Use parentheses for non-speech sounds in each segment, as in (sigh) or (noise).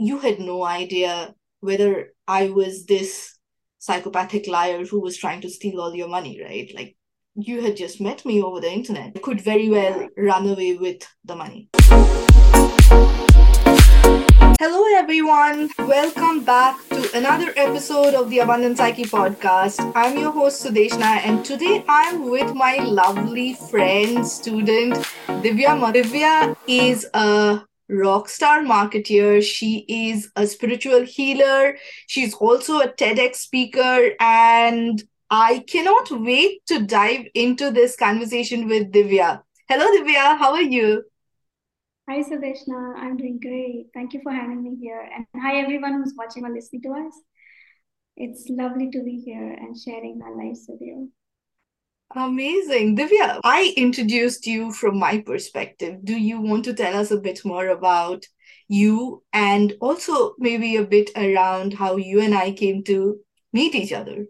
you had no idea whether I was this psychopathic liar who was trying to steal all your money, right? Like you had just met me over the internet. I could very well run away with the money. Hello, everyone. Welcome back to another episode of the Abundant Psyche podcast. I'm your host, Sudeshna, and today I'm with my lovely friend, student, Divya. Divya is a rock star marketeer. She is a spiritual healer. She's also a TEDx speaker. And I cannot wait to dive into this conversation with Divya. Hello, Divya. How are you? Hi, Sudeshna. I'm doing great. Thank you for having me here. And hi, everyone who's watching or listening to us. It's lovely to be here and sharing our lives with you. Amazing. Divya, I introduced you from my perspective. Do you want to tell us a bit more about you and also maybe a bit around how you and I came to meet each other?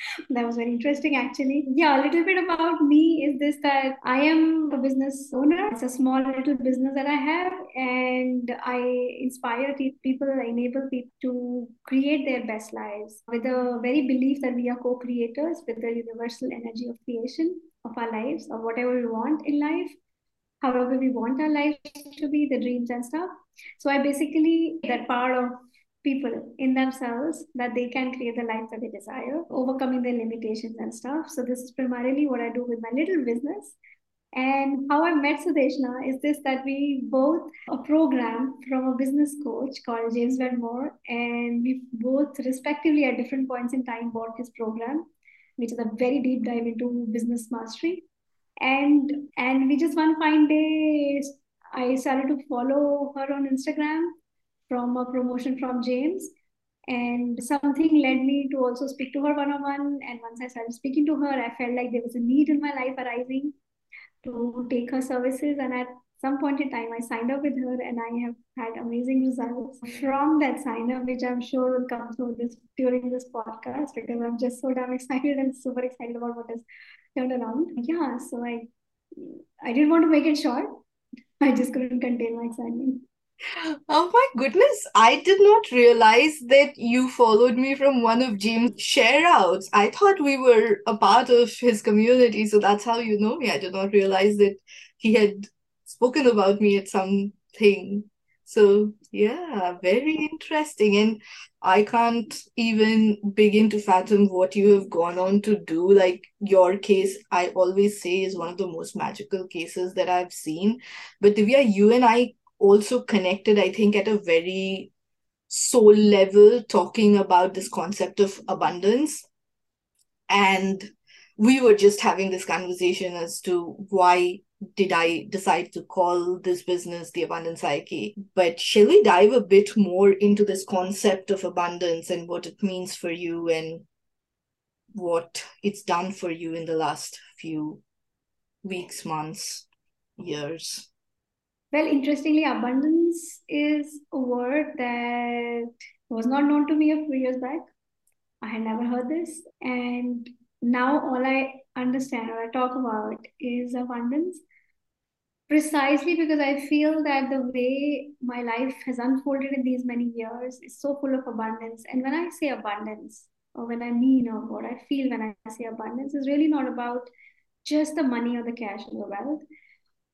(laughs) that was very interesting actually. Yeah a little bit about me is this that i am a business owner. It's a small little business that i have and i inspire people enable people to create their best lives with a very belief that we are co-creators with the universal energy of creation of our lives or whatever we want in life however we want our lives to be the dreams and stuff. So i basically that part of people in themselves that they can create the life that they desire, overcoming their limitations and stuff. So this is primarily what I do with my little business. And how I met Sudeshna is this that we both a program from a business coach called James Wedmore, and we both respectively at different points in time bought his program, which is a very deep dive into business mastery. And and we just one fine day I started to follow her on Instagram from a promotion from James. And something led me to also speak to her one on one. And once I started speaking to her, I felt like there was a need in my life arising to take her services. And at some point in time, I signed up with her and I have had amazing results from that sign up, which I'm sure will come through this during this podcast because I'm just so damn excited and super excited about what has turned around. Yeah, so I I didn't want to make it short. I just couldn't contain my excitement. Oh my goodness, I did not realize that you followed me from one of James' share outs. I thought we were a part of his community, so that's how you know me. I did not realize that he had spoken about me at something. So, yeah, very interesting. And I can't even begin to fathom what you have gone on to do. Like your case, I always say is one of the most magical cases that I've seen. But Divya, you and I also connected, I think, at a very soul level, talking about this concept of abundance. And we were just having this conversation as to why did I decide to call this business the Abundant Psyche. But shall we dive a bit more into this concept of abundance and what it means for you and what it's done for you in the last few weeks, months, years? Well, interestingly, abundance is a word that was not known to me a few years back. I had never heard this. And now all I understand or I talk about is abundance. Precisely because I feel that the way my life has unfolded in these many years is so full of abundance. And when I say abundance, or when I mean or what I feel when I say abundance, is really not about just the money or the cash or the wealth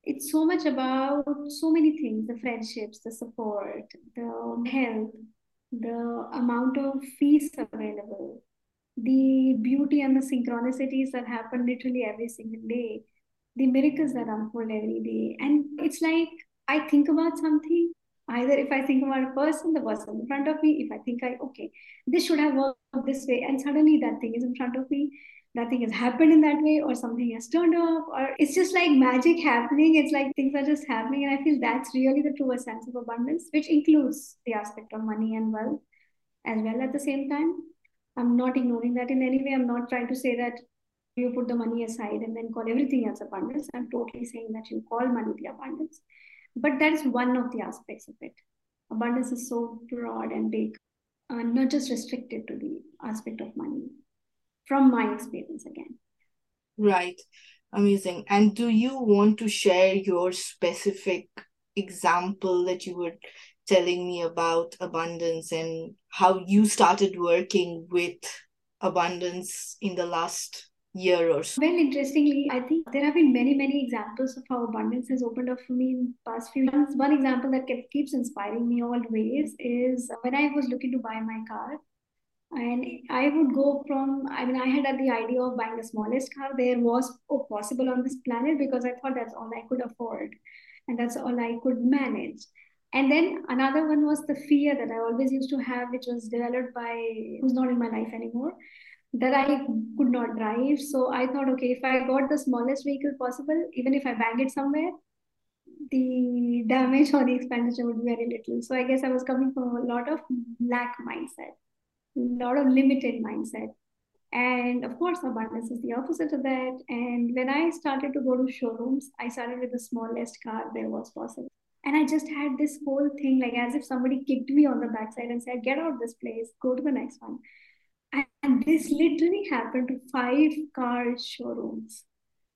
it's so much about so many things the friendships the support the help the amount of fees available the beauty and the synchronicities that happen literally every single day the miracles that unfold every day. And it's like i think about something either if i think about a person the person in front of me if i think i okay this should have worked this way and suddenly that thing is in front of me nothing has happened in that way or something has turned off or it's just like magic happening. It's like things are just happening. And i feel that's really the truest sense of abundance which includes the aspect of money and wealth as well at the same time. I'm not ignoring that in any way. I'm not trying to say that you put the money aside and then call everything else abundance. I'm totally saying that you call money the abundance. But that is one of the aspects of it. Abundance is so broad and big and not just restricted to the aspect of money from my experience again. Right. Amazing. And do you want to share your specific example that you were telling me about abundance and how you started working with abundance in the last year or so. Well, interestingly, I think there have been many, many examples of how abundance has opened up for me in past few months. One example that keeps inspiring me always is when I was looking to buy my car. And I would go from, I mean, I had the idea of buying the smallest car there was possible on this planet because I thought that's all I could afford and that's all I could manage. And then another one was the fear that I always used to have, which was developed by who's not in my life anymore, that I could not drive. So I thought, okay, if I got the smallest vehicle possible, even if I bang it somewhere, the damage or the expenditure would be very little. So I guess I was coming from a lot of lack mindset, lot of limited mindset. And of course, abundance is the opposite of that. And when I started to go to showrooms, I started with the smallest car there was possible. And I just had this whole thing like as if somebody kicked me on the backside and said, Get out of this place, go to the next one. And this literally happened to five car showrooms.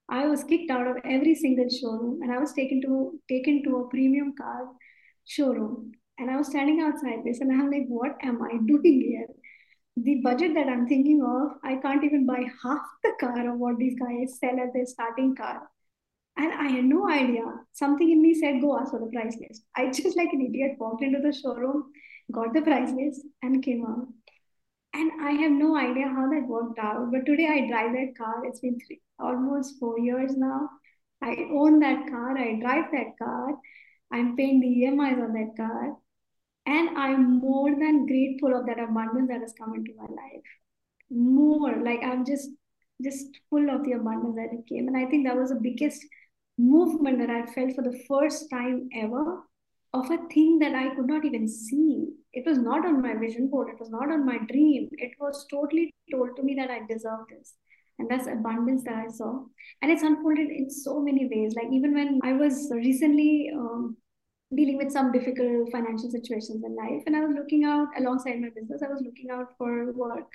I was kicked out of every single showroom and I was taken to taken to a premium car showroom. And I was standing outside this and I'm like, what am I (laughs) doing here? The budget that I'm thinking of, I can't even buy half the car of what these guys sell as their starting car. And I had no idea. Something in me said, go ask for the price list. I (laughs) just like an idiot walked into the showroom, got the price list, and came out. And I have no idea how that worked out. But today I drive that car. It's been three, almost four years now. I own that car. I drive that car. I'm paying the EMIs on that car. And I'm more than grateful of that abundance that has come into my life. More like I'm just just full of the abundance that it came. And I think that was the biggest movement that I felt for the first time ever of a thing that I could not even see. It was not on my vision board, it was not on my dream. It was totally told to me that I deserve this. And that's abundance that I saw. And it's unfolded in so many ways. Like even when I was recently um, dealing with some difficult financial situations in life, and I was looking out alongside my business, I was looking out for work.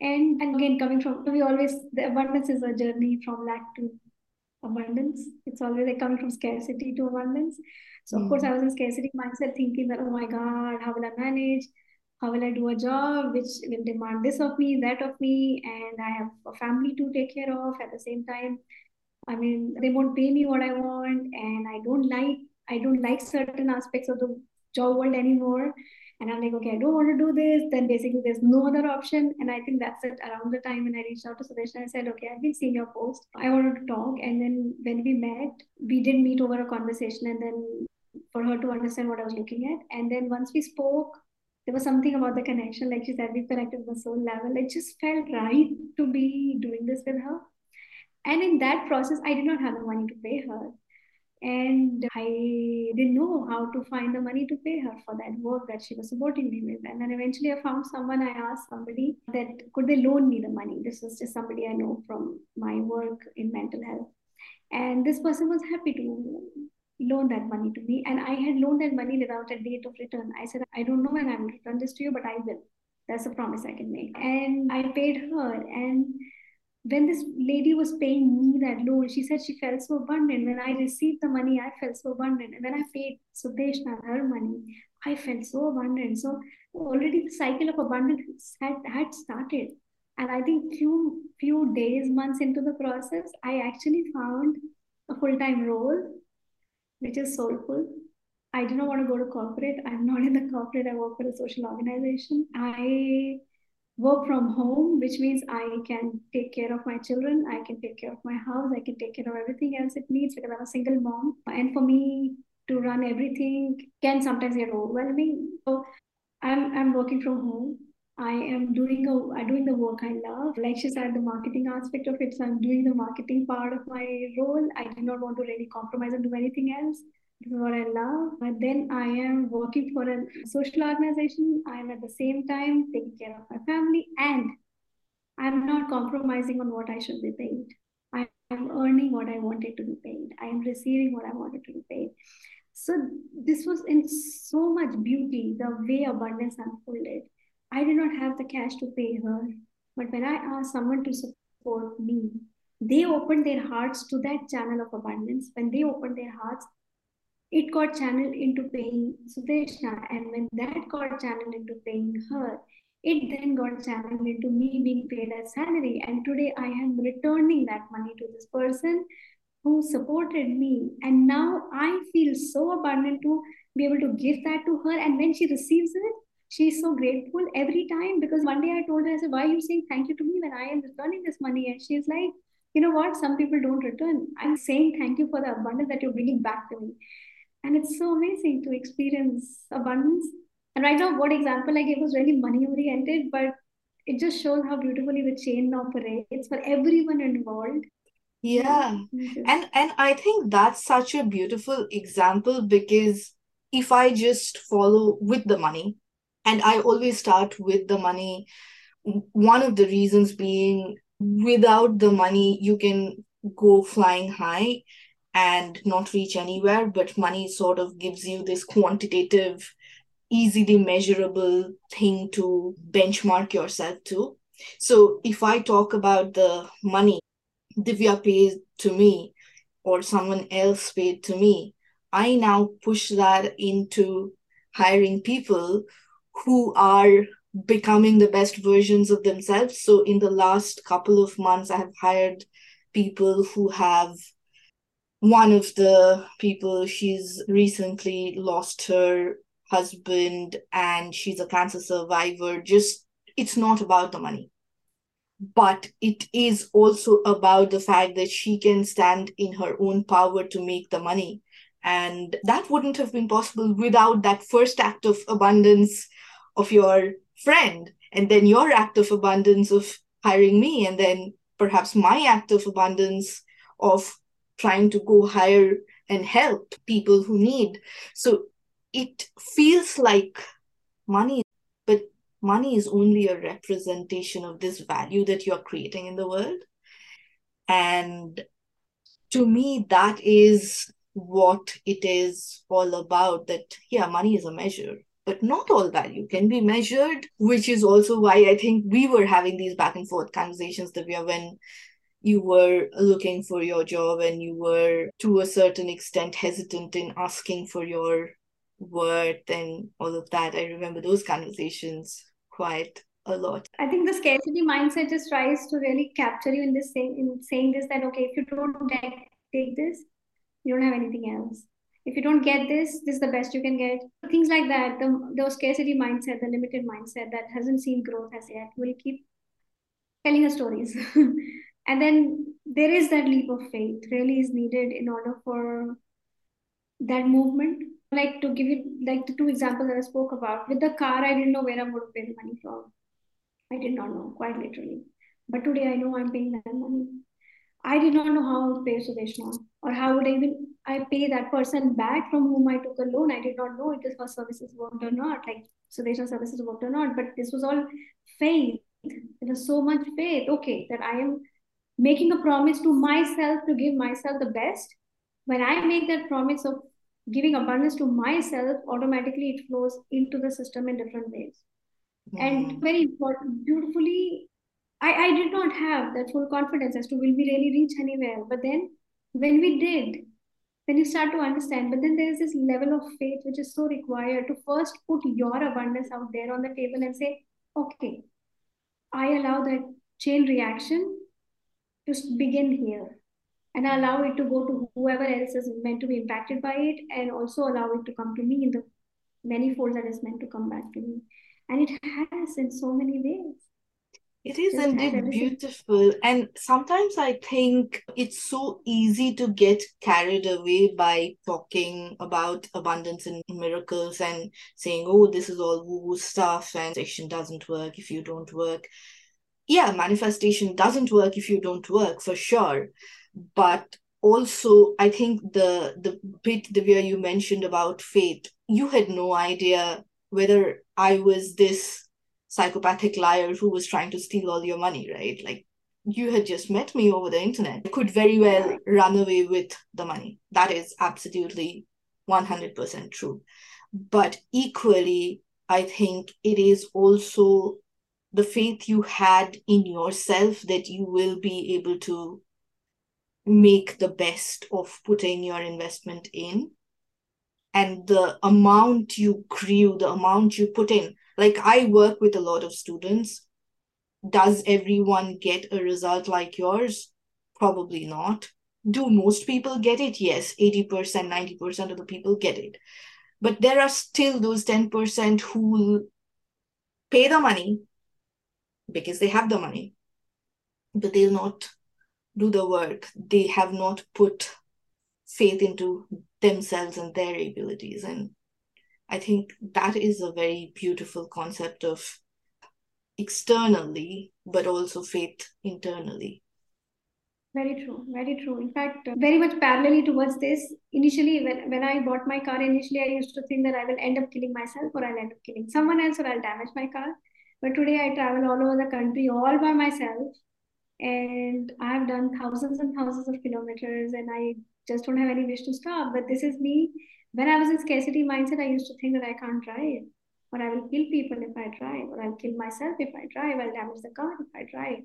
And, and again, coming from, we always, the abundance is a journey from lack to abundance. It's always like coming from scarcity to abundance. So, mm. of course, hmm. I was in scarcity mindset thinking that, oh my God, how will I manage? How will I do a job which will demand this of me, that of me? And I have a family to take care of at the same time. I mean, they won't pay me what I want, and I don't like I don't like certain aspects of the job world anymore. And I'm like, okay, I don't want to do this. Then basically there's no other option. And I think that's it. Around the time when I reached out to Sudeshna I said, okay, I've been seeing your post. I wanted to talk. And then when we met, we did meet over a conversation and then for her to understand what I was looking at. And then once we spoke, there was something about the connection. Like she said, we connected on the soul level. It just felt right to be doing this with her. And in that process, I did not have the money to pay her and I didn't know how to find the money to pay her for that work that she was supporting me with. And then eventually I found someone, I asked somebody that could they loan me the money? This was just somebody I know from my work in mental health. And this person was happy to loan that money to me. And I had loaned that money without a date of return. I said, I don't know when I will return this to you, but I will. That's a promise I can make. And I paid her. And when this lady was paying me that loan, she said she felt so abundant. When I received the money, I felt so abundant. And when I paid Sudeshna her money, I felt so abundant. So already the cycle of abundance had, had started. And I think few few days, months into the process, I actually found a full-time role, which is soulful. I do not want to go to corporate. I'm not in the corporate. I work for a social organization. I work from home, which means I can take care of my children, I can take care of my house, I can take care of everything else it needs because I'm a single mom. And for me to run everything can sometimes get overwhelming. So I'm I'm working from home. I am doing a I'm doing the work I love. Like she said, the marketing aspect of it. So I'm doing the marketing part of my role. I do not want to really compromise and do anything else what I love. But then I am working for a social organization. I am at the same time taking care of my family and I'm not compromising on what I should be paid. I am earning what I wanted to be paid. I am receiving what I wanted to be paid. So this was in so much beauty, the way abundance unfolded. I did not have the cash to pay her. But when I asked someone to support me, they opened their hearts to that channel of abundance. When they opened their hearts, it got channeled into paying Sudeshna. And when that got channeled into paying her, it then got channeled into me being paid as salary. And today I am returning that money to this person who supported me. And now I feel so abundant to be able to give that to her. And when she receives it, she's so grateful every time because one day I told her, I said, Why are you saying thank you to me when I am returning this money? And she's like, You know what? Some people don't return. I'm saying thank you for the abundance that you're bringing back to me. And it's so amazing to experience abundance. And right now, what example I gave was really money oriented, but it just shows how beautifully the chain operates for everyone involved. Yeah. Mm-hmm. And and I think that's such a beautiful example because if I just follow with the money, and I always start with the money, one of the reasons being without the money, you can go flying high and not reach anywhere, but money sort of gives you this quantitative, easily measurable thing to benchmark yourself to. So if I talk about the money Divya pays to me or someone else paid to me, I now push that into hiring people who are becoming the best versions of themselves. So in the last couple of months, I have hired people who have one of the people she's recently lost her husband and she's a cancer survivor. Just it's not about the money. But it is also about the fact that she can stand in her own power to make the money. And that wouldn't have been possible without that first act of abundance of your friend and then your act of abundance of hiring me and then perhaps my act of abundance of trying to go hire and help people who need. So it feels like money, but money is only a representation of this value that you're creating in the world. And to me, that is what it is all about that, yeah, money is a measure. But not all value can be measured, which is also why I think we were having these back and forth conversations that we are when you were looking for your job and you were to a certain extent hesitant in asking for your worth and all of that. I remember those conversations quite a lot. I think the scarcity mindset just tries to really capture you in this saying in saying this that okay, if you don't take this, you don't have anything else. If you don't get this, this is the best you can get. Things like that, the, the scarcity mindset, the limited mindset that hasn't seen growth as yet will keep telling us stories. (laughs) and then there is that leap of faith really is needed in order for that movement. Like to give you like the two examples that i spoke about with the car i didn't know where i'm going to pay the money from. I did not know quite literally. But today i know i'm paying that money. I did not know how to pay Sudeshna or how would I even i pay that person back from whom i took a loan. I did not know if her services worked or not like Sudeshna services worked or not. But this was all faith. There was so much faith okay that i am making a promise to myself to give myself the best. When i make that promise of giving abundance to myself automatically it flows into the system in different ways. Mm-hmm. and very important beautifully I, I did not have that full confidence as to will we really reach anywhere. But then when we did then you start to understand. But then there's this level of faith which is so required to first put your abundance out there on the table and say okay i allow that chain reaction just begin here and allow it to go to whoever else is meant to be impacted by it and also allow it to come to me in the many folds that is meant to come back to me. And it has in so many ways. It is Just indeed beautiful. And sometimes I think it's so easy to get carried away by talking about abundance and miracles and saying, oh, this is all woo woo stuff and action doesn't work if you don't work yeah, manifestation doesn't work if you don't work for sure. But also, I think the the bit the way you mentioned about faith, you had no idea whether I was this psychopathic liar who was trying to steal all your money, right? Like you had just met me over the internet. Could very well run away with the money. That is absolutely 100% true. But equally, I think it is also the faith you had in yourself that you will be able to make the best of putting your investment in and the amount you grew, the amount you put in. Like I work with a lot of students. Does everyone get a result like yours? Probably not. Do most people get it? Yes, 80%, 90% of the people get it. But there are still those 10% who pay the money because they have the money, but they'll not do the work. They have not put faith into themselves and their abilities. And I think that is a very beautiful concept of externally, but also faith internally. Very true, very true. In fact, uh, very much parallelly towards this, initially, when, when I bought my car, initially I used to think that I will end up killing myself or I'll end up killing someone else or I'll damage my car. But today I travel all over the country all by myself and I've done thousands and thousands of kilometers and I just don't have any wish to stop. But this is me. When I was in scarcity mindset, I used to think that I can't drive or I will kill people if I drive or I'll kill myself if I drive, I'll damage the car if I drive.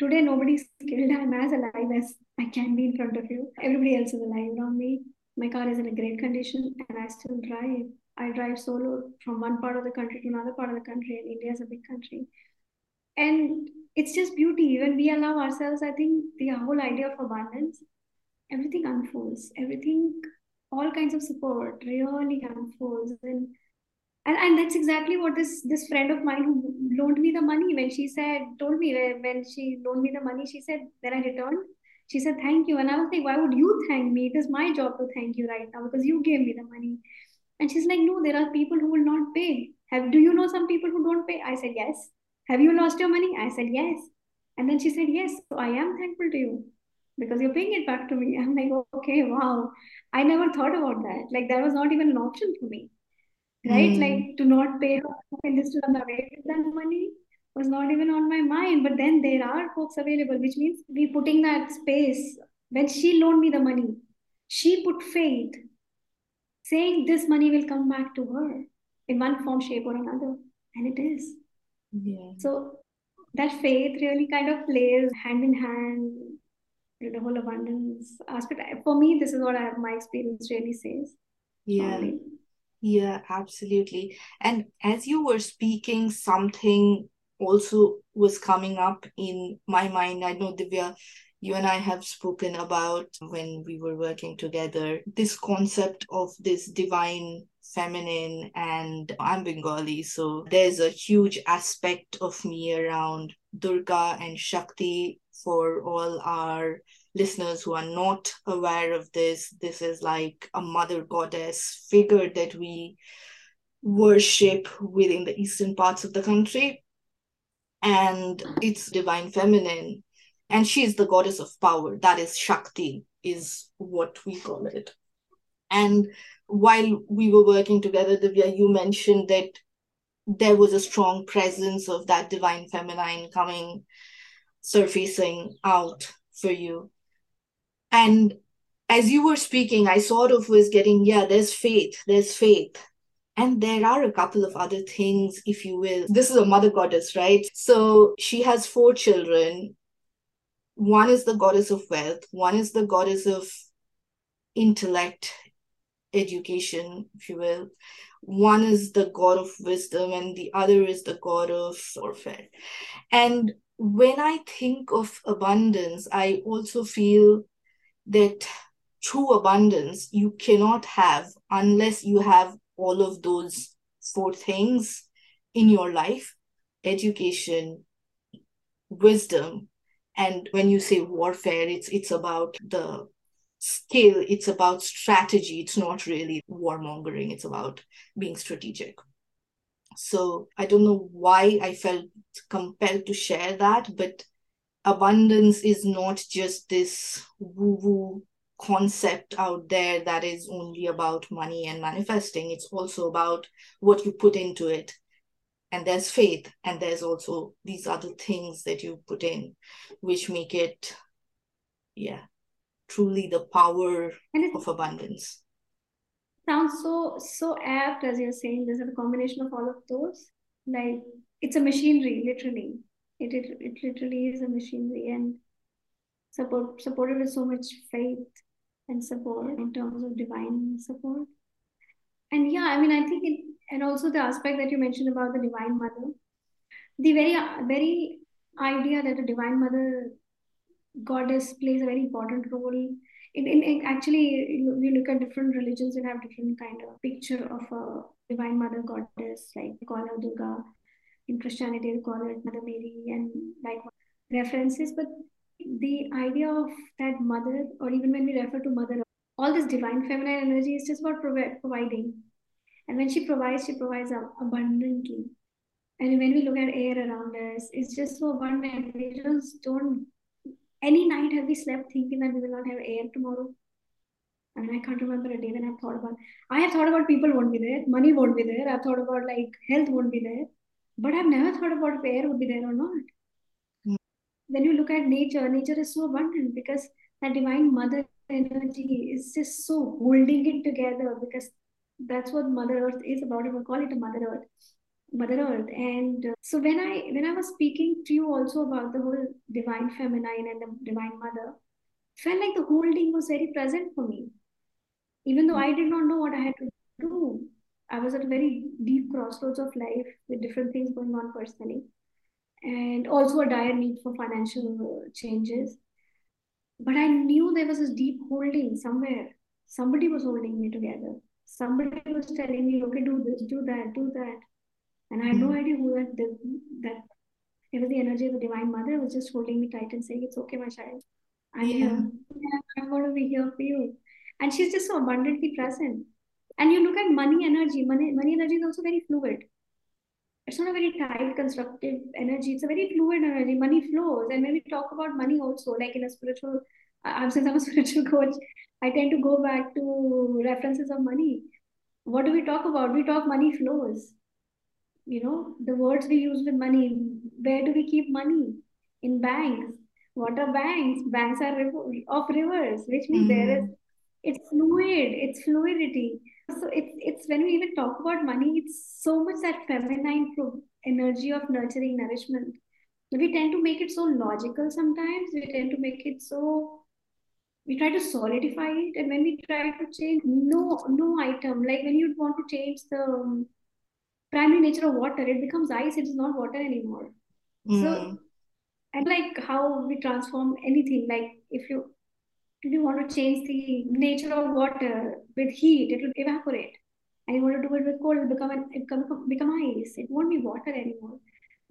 Today, nobody's killed. I'm as alive as I can be in front of you. Everybody else is alive around me. My car is in a great condition and I still drive. I drive solo from one part of the country to another part of the country, and India is a big country. And it's just beauty. When we allow ourselves, I think the whole idea of abundance, everything unfolds. Everything, all kinds of support really unfolds. And and, and that's exactly what this this friend of mine who loaned me the money when she said told me when she loaned me the money she said then i returned she said thank you and i was like why would you thank me it is my job to thank you right now because you gave me the money and she's like no there are people who will not pay. Have do you know some people who don't pay? I said yes. Have you lost your money? I said yes. And then she said yes so i am thankful to you because you're paying it back to me. I'm like okay wow. I never thought about that. Like that was not even an option for me. Right? Mm. Like to not pay her and just to run away with that money was not even on my mind. But then there are folks available, which means we putting that space. When she loaned me the money, she put faith, saying this money will come back to her in one form, shape, or another. And it is. Yeah. So that faith really kind of plays hand in hand with the whole abundance aspect. For me, this is what I, my experience really says. Yeah. Yeah, absolutely. And as you were speaking, something also was coming up in my mind. I know, Divya, you and I have spoken about when we were working together this concept of this divine feminine, and I'm Bengali, so there's a huge aspect of me around Durga and Shakti for all our listeners who are not aware of this, this is like a mother goddess figure that we worship within the eastern parts of the country. And it's divine feminine. And she is the goddess of power. That is Shakti, is what we call it. And while we were working together, Divya, you mentioned that there was a strong presence of that divine feminine coming, surfacing out for you. And as you were speaking, I sort of was getting, yeah, there's faith, there's faith. And there are a couple of other things, if you will. This is a mother goddess, right? So she has four children. One is the goddess of wealth, one is the goddess of intellect, education, if you will. One is the god of wisdom, and the other is the god of warfare. And when I think of abundance, I also feel that true abundance you cannot have unless you have all of those four things in your life education wisdom and when you say warfare it's it's about the skill it's about strategy it's not really warmongering it's about being strategic so i don't know why i felt compelled to share that but abundance is not just this woo woo concept out there that is only about money and manifesting. It's also about what you put into it. And there's faith, and there's also these other things that you put in, which make it, yeah, truly the power of abundance. Sounds so so apt as you're saying. There's a combination of all of those. Like it's a machinery, literally it, it, it literally is a machinery and support supported with so much faith and support in terms of divine support. and yeah, I mean, I think it, and also the aspect that you mentioned about the Divine Mother, the very, very idea that the Divine Mother goddess plays a very important role. In, in, in actually, we look at different religions and have different kind of picture of a Divine Mother goddess, like call her Durga. In Christianity, we call her Mother Mary, and like references. But the idea of that mother, or even when we refer to mother, all this divine feminine energy is just about providing. And when she provides, she provides abundantly. And when we look at air around us, it's just so abundant. We just don't. Any night have we slept thinking that we will not have air tomorrow? I mean, I can't remember a day when I've thought about. I have thought about people won't be there, money won't be there. I've thought about like health won't be there, but I've never thought about if air would be there or not. Mm. When you look at nature, nature is so abundant because that divine mother energy is just so holding it together because that's what Mother Earth is about. Will call it a Mother Earth. Mother Earth. And uh, so when I when I was speaking to you also about the whole divine feminine and the divine mother, felt like the holding was very present for me. Even though I did not know what I had to do. I was at a very deep crossroads of life with different things going on personally. And also a dire need for financial changes. But I knew there was this deep holding somewhere. Somebody was holding me together. Somebody was telling me, okay, do this, do that, do that. And I had no hmm. idea who that did, that it was the energy of the Divine Mother was just holding me tight and saying, It's okay, my child. I'm yeah. here. I'm going to be here for you. And she's just so abundantly present. And you look at money energy. Money, money energy is also very fluid. It's not a very tight, constructive energy. It's a very fluid energy. Money flows. And when we talk about money also, like in a spiritual, uh, since I'm a (laughs) spiritual coach, I tend to go back to references of money. What do we talk about? We talk money flows. You know, the words we use with money. Where do we keep money? In banks. What are banks? Banks are of rivers, which means mm-hmm. there is it's fluid, it's fluidity. So it's it's when we even talk about money, it's so much that feminine energy of nurturing nourishment. We tend to make it so logical sometimes. We tend to make it so we try to solidify it and when we try to change no no item. Like when you want to change the um, primary nature of water it becomes ice it is not water anymore. Mm. so hmm. and like how we transform anything like if you if you want to change the nature of water with heat it will evaporate. And you want to do it with cold it will become an, it become, become ice. It won't be water anymore.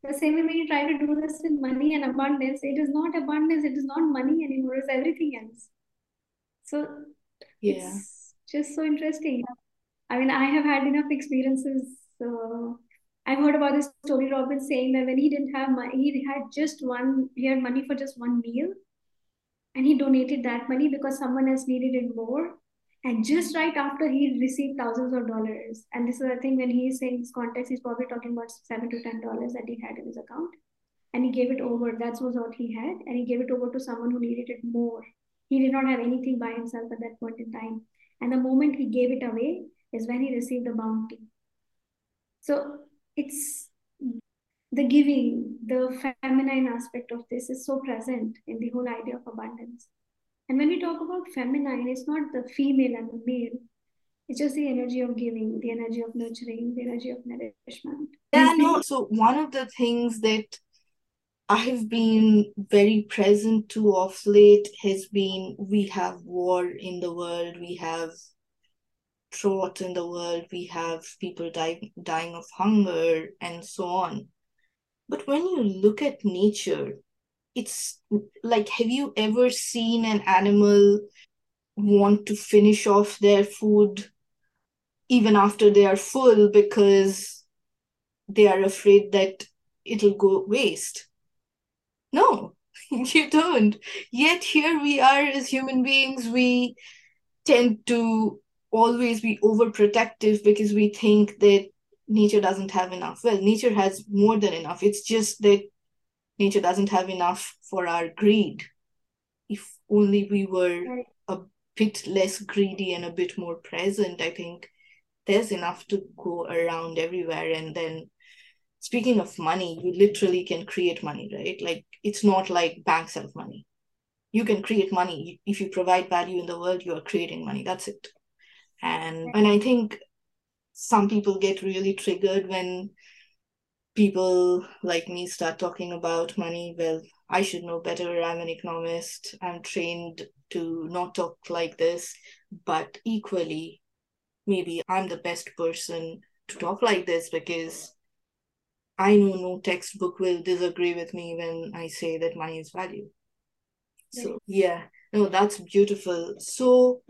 The same way when you try to do this with money and abundance it is not abundance it is not money anymore it's everything else so yeah. it's just so interesting. I mean, I have had enough experiences. Uh, I've heard about this Tony Robbins saying that when he didn't have money, he had just one, he had money for just one meal. And he donated that money because someone else needed it more. And just right after he received thousands of dollars. And this is I think when he's saying this context, he's probably talking about seven to ten dollars that he had in his account. And he gave it over. That was what he had. And he gave it over to someone who needed it more. He did not have anything by himself at that point in time. And the moment he gave it away is when he received the bounty. So it's the giving, the feminine aspect of this is so present in the whole idea of abundance. And when we talk about feminine, it's not the female and the male. It's just the energy of giving, the energy of nurturing, the energy of nourishment. Yeah, no. So one of the things that I've been very present to of late has been we have war in the world, we have drought in the world, we have people die, dying of hunger, and so on. But when you look at nature, it's like have you ever seen an animal want to finish off their food even after they are full because they are afraid that it'll go waste? No, (laughs) you don't. Yet here we are as human beings, we tend to always be overprotective because we think that nature doesn't have enough. Well, nature has more than enough. It's just that nature doesn't have enough for our greed. If only we were a bit less greedy and a bit more present, I think there's enough to go around everywhere. And then speaking of money, you literally can create money, right? Like it's not like banks have money. You can create money. If you provide value in the world, you are creating money. That's it. And and I think some people get really triggered when people like me start talking about money. Well, I should know better. I'm an economist. I'm trained to not talk like this. But equally, maybe I'm the best person to talk like this because I know no textbook will disagree with me when I say that money is value. So, yeah, no, that's beautiful. So,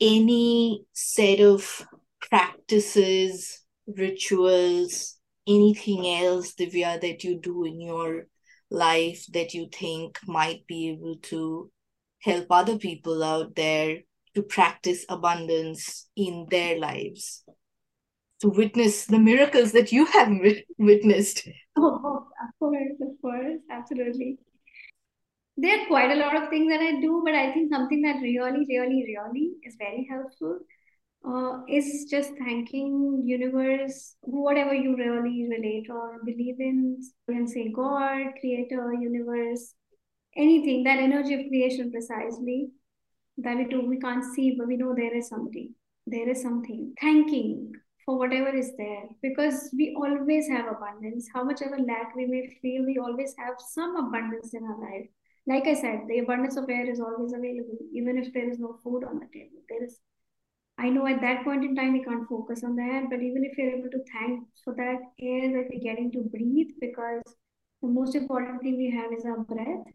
any set of practices, rituals, anything else, Divya, that you do in your life that you think might be able to help other people out there to practice abundance in their lives? To witness the miracles that you have witnessed. (laughs) Oh, of course, of course, absolutely. There are quite a lot of things that I do, but I think something that really, really, really is very helpful uh, is just thanking universe, whatever you really relate or believe in. You can say God, creator, universe, anything, that energy of creation precisely that we do, we can't see, but we know there is something. There is something. Thanking for whatever is there because we always have abundance. How much ever lack we may feel, we always have some abundance in our life. Like I said, the abundance of air is always available, even if there is no food on the table. There is I know at that point in time we can't focus on that, but even if you're able to thank for that air that we're getting to breathe, because the most important thing we have is our breath.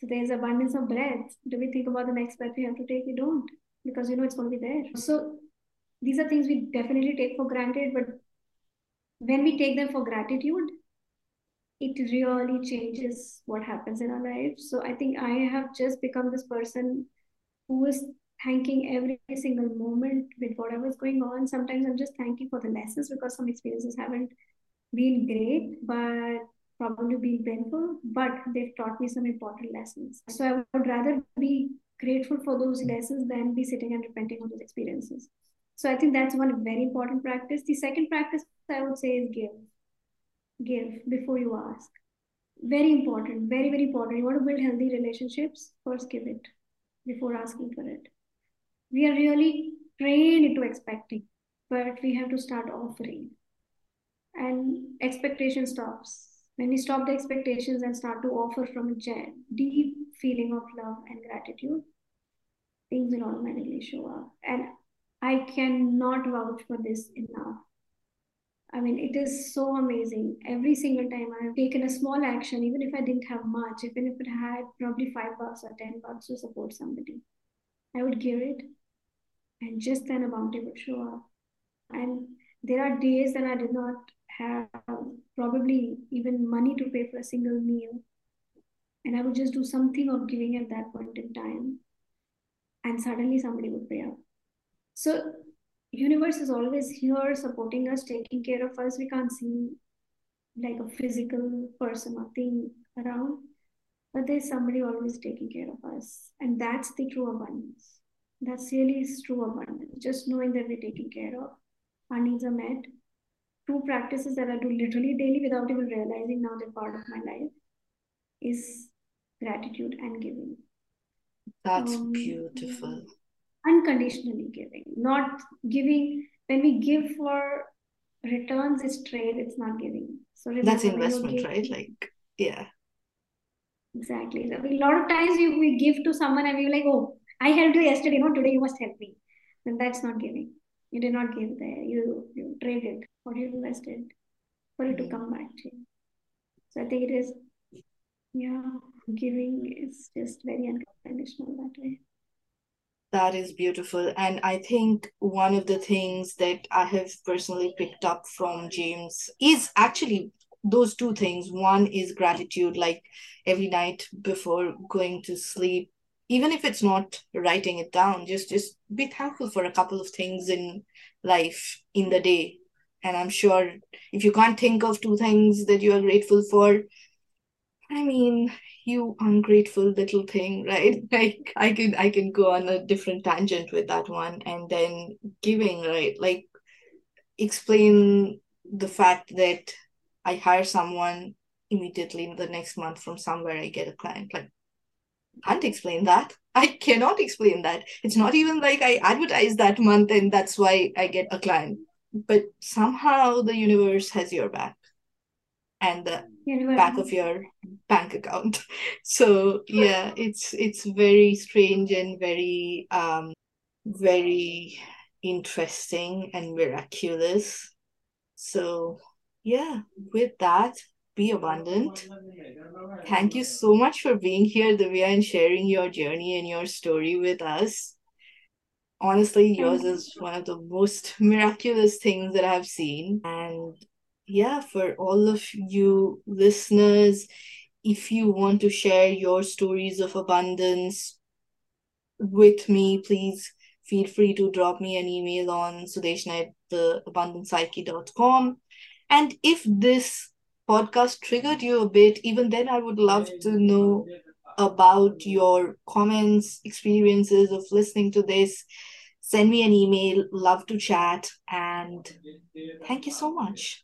So there's abundance of breath. Do we think about the next breath we have to take? We don't, because you know it's going to be there. So these are things we definitely take for granted, but when we take them for gratitude, it really changes what happens in our lives So I think I have just become this person who is thanking every single moment with whatever's going on. Sometimes I'm just thanking for the lessons because some experiences haven't been great, but probably been painful, but they've taught me some important lessons. So I would rather be grateful for those lessons than be sitting and repenting on those experiences. So I think that's one very important practice. The second practice I would say is give. Give before you ask. Very important, very, very important. You want to build healthy relationships, first give it before asking for it we are really trained into expecting, but we have to start offering. And expectation stops. When we stop the expectations and start to offer from a deep feeling of love and gratitude, things will automatically show up. And I cannot vouch for this enough. I mean, it is so amazing. Every single time I have taken a small action, even if I didn't have much, even if it had probably five bucks or 10 bucks to support somebody, I would give it and just then a bounty would show up. And there are days that I did not have probably even money to pay for a single meal. And I would just do something of giving at that point in time. And suddenly somebody would pay up. So universe is always here supporting us, taking care of us. We can't see like a physical person or thing around, but there's somebody always taking care of us. And that's the true abundance. That's really is true abundance. Just knowing that we're taken care of, our needs are met. Two practices that I do literally daily without even realizing now they're part of my life is gratitude and giving. That's um, beautiful. Unconditionally giving, not giving. When we give for returns, it's trade. It's not giving. So that's investment, right? Like, yeah. Exactly. A lot of times we, we give to someone and we're like, oh, I helped you yesterday, no, today you must help me. Then that's not giving. You did not give there. You you traded or you invested for it to mm-hmm. come back to you. So I think it is, yeah, giving is just very unconditional that way. That is beautiful. And I think one of the things that I have personally picked up from James is actually those two things. One is gratitude, like every night before going to sleep, even if it's not writing it down just just be thankful for a couple of things in life in the day and i'm sure if you can't think of two things that you are grateful for i mean you ungrateful little thing right (laughs) like i can i can go on a different tangent with that one and then giving right like explain the fact that i hire someone immediately in the next month from somewhere i get a client like can't explain that. (laughs) I cannot explain that. It's not even like I advertise that month and that's why I get a client. but somehow the universe has your back and the Back of your bank account. (laughs) So yeah it's it's very strange and very um very interesting and miraculous. So yeah with that be abundant. Thank you so much for being here divya and sharing your journey and your story with us. Honestly yours is one of the most miraculous things that i've seen. And yeah, for all of you listeners, if you want to share your stories of abundance with me, please feel free to drop me an email on sudeshna at. And if this podcast triggered you a bit, even then I would love to know about your comments, experiences of listening to this. Send me an email, love to chat, and thank you so much.